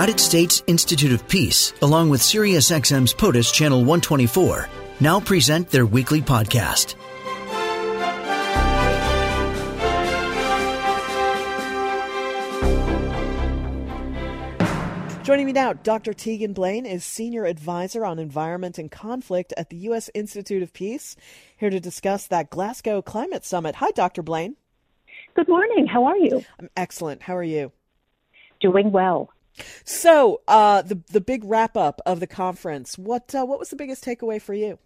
United States Institute of Peace, along with SiriusXM's POTUS Channel 124, now present their weekly podcast. Joining me now, Dr. Tegan Blaine is Senior Advisor on Environment and Conflict at the U.S. Institute of Peace, here to discuss that Glasgow Climate Summit. Hi, Dr. Blaine. Good morning. How are you? I'm excellent. How are you? Doing well. So, uh, the the big wrap up of the conference. What uh, what was the biggest takeaway for you?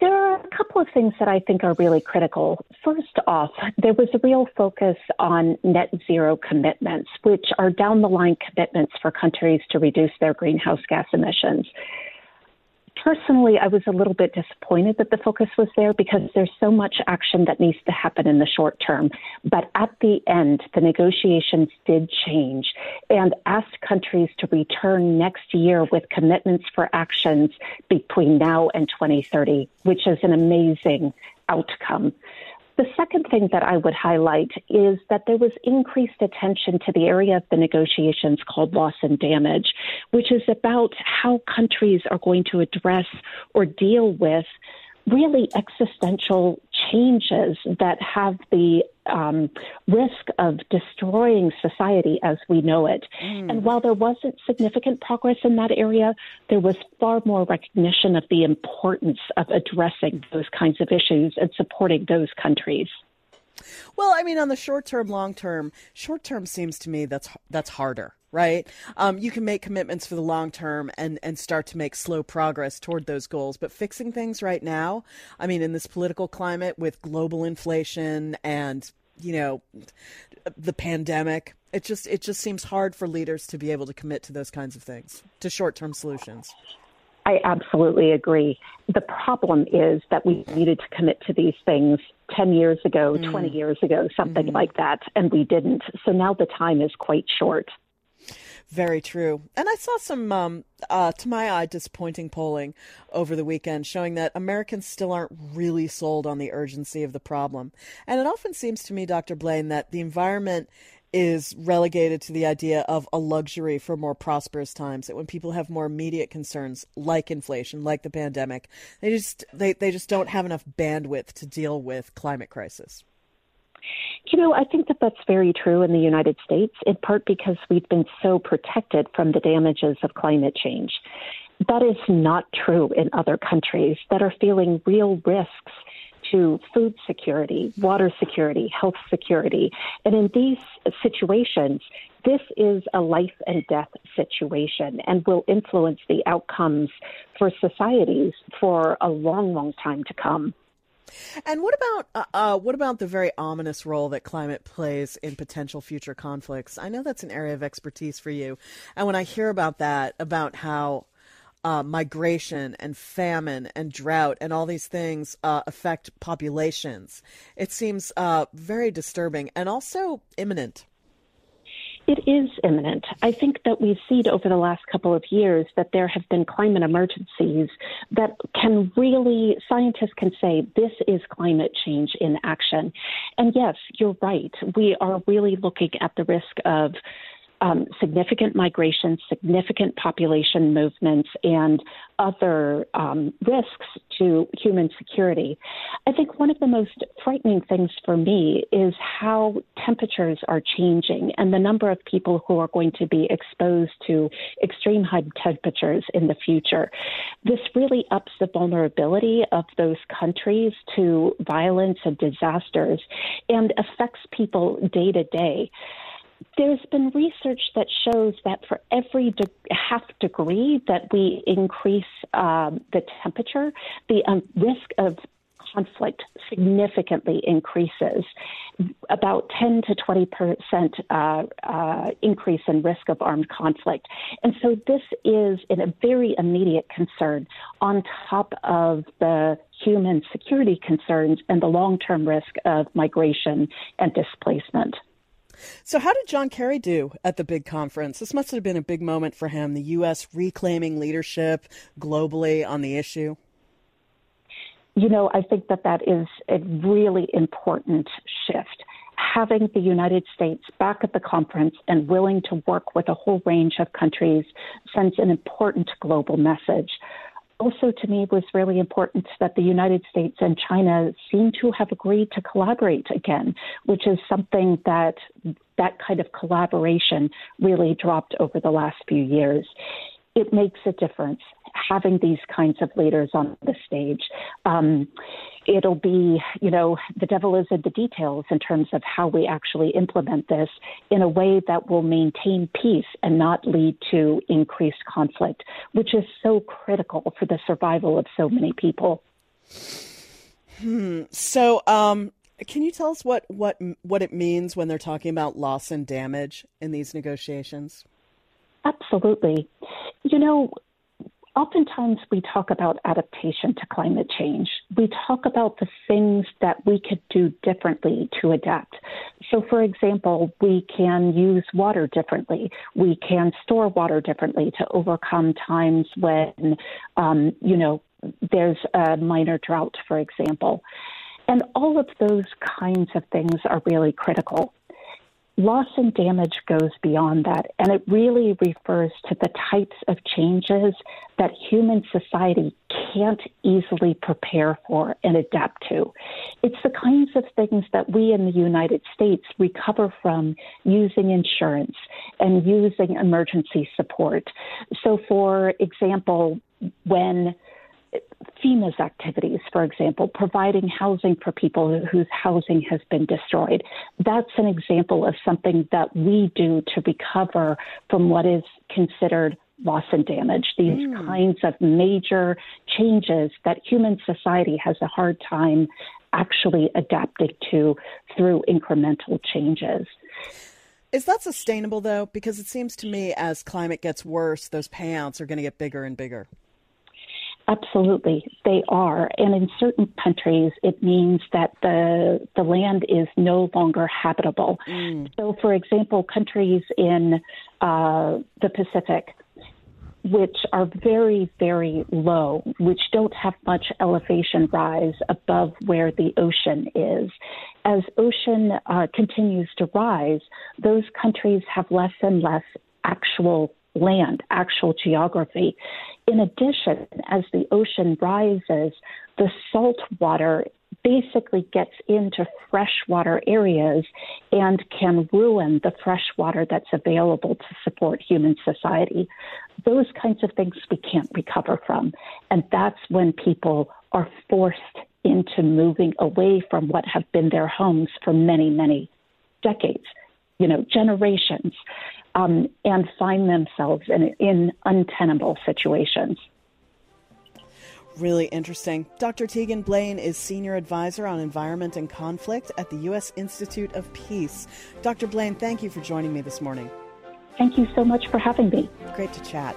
There are a couple of things that I think are really critical. First off, there was a real focus on net zero commitments, which are down the line commitments for countries to reduce their greenhouse gas emissions personally, I was a little bit disappointed that the focus was there because there's so much action that needs to happen in the short term. But at the end, the negotiations did change and asked countries to return next year with commitments for actions between now and 2030, which is an amazing outcome. The second thing that I would highlight is that there was increased attention to the area of the negotiations called loss and damage, which is about how countries are going to address or deal with really existential changes that have the um, risk of destroying society as we know it. Mm. And while there wasn't significant progress in that area, there was far more recognition of the importance of addressing those kinds of issues and supporting those countries. Well, I mean, on the short term, long term, short term seems to me that's that's harder, right? Um, you can make commitments for the long term and and start to make slow progress toward those goals, but fixing things right now, I mean, in this political climate with global inflation and you know the pandemic, it just it just seems hard for leaders to be able to commit to those kinds of things, to short term solutions. I absolutely agree. The problem is that we needed to commit to these things 10 years ago, mm. 20 years ago, something mm. like that, and we didn't. So now the time is quite short. Very true. And I saw some, um, uh, to my eye, disappointing polling over the weekend showing that Americans still aren't really sold on the urgency of the problem. And it often seems to me, Dr. Blaine, that the environment is relegated to the idea of a luxury for more prosperous times that when people have more immediate concerns like inflation like the pandemic they just they, they just don't have enough bandwidth to deal with climate crisis you know, I think that that's very true in the United States, in part because we've been so protected from the damages of climate change. That is not true in other countries that are feeling real risks to food security, water security, health security. And in these situations, this is a life and death situation and will influence the outcomes for societies for a long, long time to come. And what about uh, uh, what about the very ominous role that climate plays in potential future conflicts? I know that's an area of expertise for you, and when I hear about that, about how uh, migration and famine and drought and all these things uh, affect populations. It seems uh, very disturbing and also imminent. It is imminent. I think that we've seen over the last couple of years that there have been climate emergencies that can really, scientists can say this is climate change in action. And yes, you're right. We are really looking at the risk of um, significant migration, significant population movements, and other um, risks to human security. I think one of the most frightening things for me is how temperatures are changing and the number of people who are going to be exposed to extreme high temperatures in the future. This really ups the vulnerability of those countries to violence and disasters and affects people day to day there's been research that shows that for every de- half degree that we increase um, the temperature, the um, risk of conflict significantly increases, about 10 to 20 percent uh, uh, increase in risk of armed conflict. And so this is a very immediate concern on top of the human security concerns and the long term risk of migration and displacement. So, how did John Kerry do at the big conference? This must have been a big moment for him, the U.S. reclaiming leadership globally on the issue. You know, I think that that is a really important shift. having the United States back at the conference and willing to work with a whole range of countries sends an important global message. Also, to me, was really important that the United States and China seem to have agreed to collaborate again, which is something that that kind of collaboration really dropped over the last few years. It makes a difference having these kinds of leaders on the stage. Um, it'll be, you know, the devil is in the details in terms of how we actually implement this in a way that will maintain peace and not lead to increased conflict, which is so critical for the survival of so many people. Hmm. So, um, can you tell us what, what what it means when they're talking about loss and damage in these negotiations? Absolutely. You know, Oftentimes, we talk about adaptation to climate change. We talk about the things that we could do differently to adapt. So, for example, we can use water differently. We can store water differently to overcome times when, um, you know, there's a minor drought, for example. And all of those kinds of things are really critical loss and damage goes beyond that, and it really refers to the types of changes that human society can't easily prepare for and adapt to. It's the kinds of things that we in the United States recover from using insurance and using emergency support. So, for example, when FEMA's activities, for example, providing housing for people whose housing has been destroyed. That's an example of something that we do to recover from what is considered loss and damage, these mm. kinds of major changes that human society has a hard time actually adapting to through incremental changes. Is that sustainable though? Because it seems to me as climate gets worse, those payouts are going to get bigger and bigger. Absolutely, they are. And in certain countries, it means that the the land is no longer habitable. Mm. So, for example, countries in uh, the Pacific, which are very, very low, which don't have much elevation rise above where the ocean is. As ocean uh, continues to rise, those countries have less and less actual land, actual geography. In addition, as the ocean rises, the salt water basically gets into freshwater areas and can ruin the fresh water that's available to support human society. Those kinds of things we can't recover from. And that's when people are forced into moving away from what have been their homes for many, many decades, you know, generations um, and find themselves in, in untenable situations. Really interesting. Dr. Tegan Blaine is Senior Advisor on Environment and Conflict at the U.S. Institute of Peace. Dr. Blaine, thank you for joining me this morning. Thank you so much for having me. Great to chat.